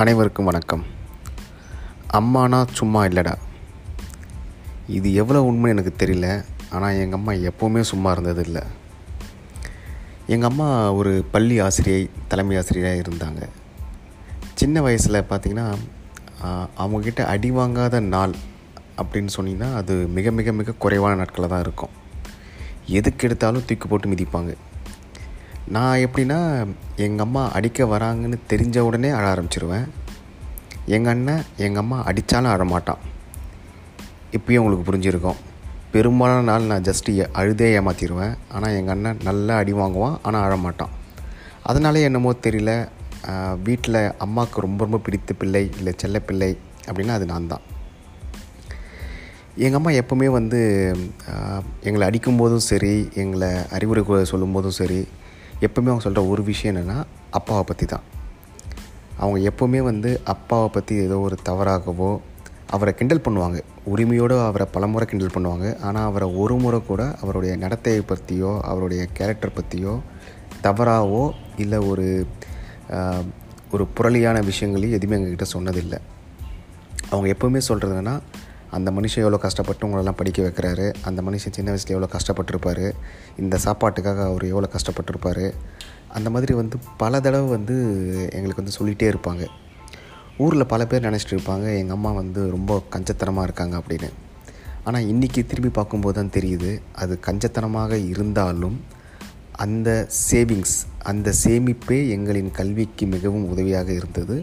அனைவருக்கும் வணக்கம். அம்மானா சும்மா இல்லைடா. இது எவ்வளோ உண்மை எனக்கு தெரியல. ஆனால் எங்கள் அம்மா எப்போவுமே சும்மா இருந்தது இல்லை எங்கள் அம்மா ஒரு பள்ளி ஆசிரியை தலைமை ஆசிரியராக இருந்தாங்க. சின்ன வயசில் பார்த்திங்கன்னா அவங்கக்கிட்ட அடி வாங்காத நாள் அப்படின்னு சொன்னிங்கன்னா அது மிக மிக மிக குறைவான நாட்களில் தான் இருக்கும். எதுக்கு எடுத்தாலும் தூக்கி போட்டு மிதிப்பாங்க. நான் எப்படின்னா எங்கள் அம்மா அடிக்க வராங்கன்னு தெரிஞ்ச உடனே அழ ஆரம்பிச்சிருவேன். எங்கள் அண்ணன் எங்கள் அம்மா அடித்தாலும் அழமாட்டான் இப்பயும் உங்களுக்கு புரிஞ்சிருக்கும். பெரும்பாலான நாள் நான் ஜஸ்ட்டு அழுதே ஏமாற்றிடுவேன் ஆனால் எங்கள் அண்ணன் நல்லா அடி வாங்குவான் ஆனால் அழமாட்டான் அதனாலே என்னமோ தெரியல வீட்டில் அம்மாவுக்கு ரொம்ப ரொம்ப பிடித்த பிள்ளை இல்லை செல்ல பிள்ளை அப்படின்னா அது நான் தான். எங்கள் அம்மா எப்போவுமே வந்து எங்களை அடிக்கும்போதும் சரி எங்களை அறிவுரை சொல்லும்போதும் சரி எப்போவுமே அவங்க சொல்கிற ஒரு விஷயம் என்னென்னா அப்பாவை பற்றி தான் அவங்க எப்போவுமே வந்து அப்பாவை பற்றி ஏதோ ஒரு தவறாகவோ அவரை கிண்டல் பண்ணுவாங்க. உரிமையோடு அவரை பலமுறை கிண்டல் பண்ணுவாங்க. ஆனால் அவரை ஒரு முறை கூட அவருடைய நடத்தையை பற்றியோ அவருடைய கேரக்டர் பற்றியோ தவறாகவோ இல்லை ஒரு ஒரு புரளியான விஷயங்களையும் எதுவுமே எங்ககிட்ட சொன்னதில்லை. அவங்க எப்போவுமே சொல்கிறது என்னென்னா அந்த மனுஷன் எவ்வளோ கஷ்டப்பட்டு உங்களெல்லாம் படிக்க வைக்கிறாரு? அந்த மனுஷன் சின்ன வயசில் எவ்வளோ கஷ்டப்பட்டிருப்பார்? இந்த சாப்பாட்டுக்காக அவர் எவ்வளோ கஷ்டப்பட்டிருப்பார்? அந்த மாதிரி வந்து பல தடவை வந்து எங்களுக்கு வந்து சொல்லிகிட்டே இருப்பாங்க. ஊரில் பல பேர் நினச்சிட்டு இருப்பாங்க எங்கள் அம்மா வந்து ரொம்ப கஞ்சத்தனமாக இருக்காங்க அப்படின்னு. ஆனால் இன்றைக்கி திரும்பி பார்க்கும்போது தான் தெரியுது அது கஞ்சத்தனமாக இருந்தாலும் அந்த சேவிங்ஸ் அந்த சேமிப்பே எங்களின் கல்விக்கு மிகவும் உதவியாக இருந்தது.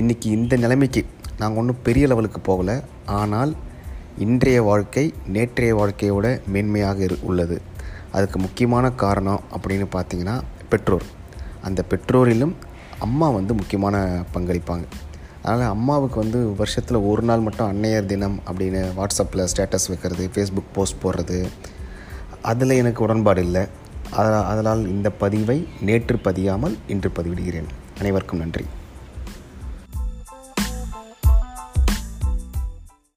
இன்றைக்கி இந்த நிலைமைக்கு நாங்கள் ஒன்றும் பெரிய லெவலுக்கு போகலை. ஆனால் இன்றைய வாழ்க்கை நேற்றைய வாழ்க்கையோட மேன்மையாக இரு உள்ளது. அதுக்கு முக்கியமான காரணம் அப்படின்னு பார்த்தீங்கன்னா பெற்றோர். அந்த பெற்றோரிலும் அம்மா வந்து முக்கியமான பங்களிப்பாங்க. அதனால் அம்மாவுக்கு வந்து வருஷத்தில் ஒரு நாள் மட்டும் அன்னையர் தினம் அப்படின்னு வாட்ஸ்அப்பில் ஸ்டேட்டஸ் வைக்கிறது ஃபேஸ்புக் போஸ்ட் போடுறது. அதில் எனக்கு உடன்பாடு இல்லை. அதனால் இந்த பதிவை நேற்று பதியாமல் இன்று பதிவிடுகிறேன். அனைவருக்கும் நன்றி.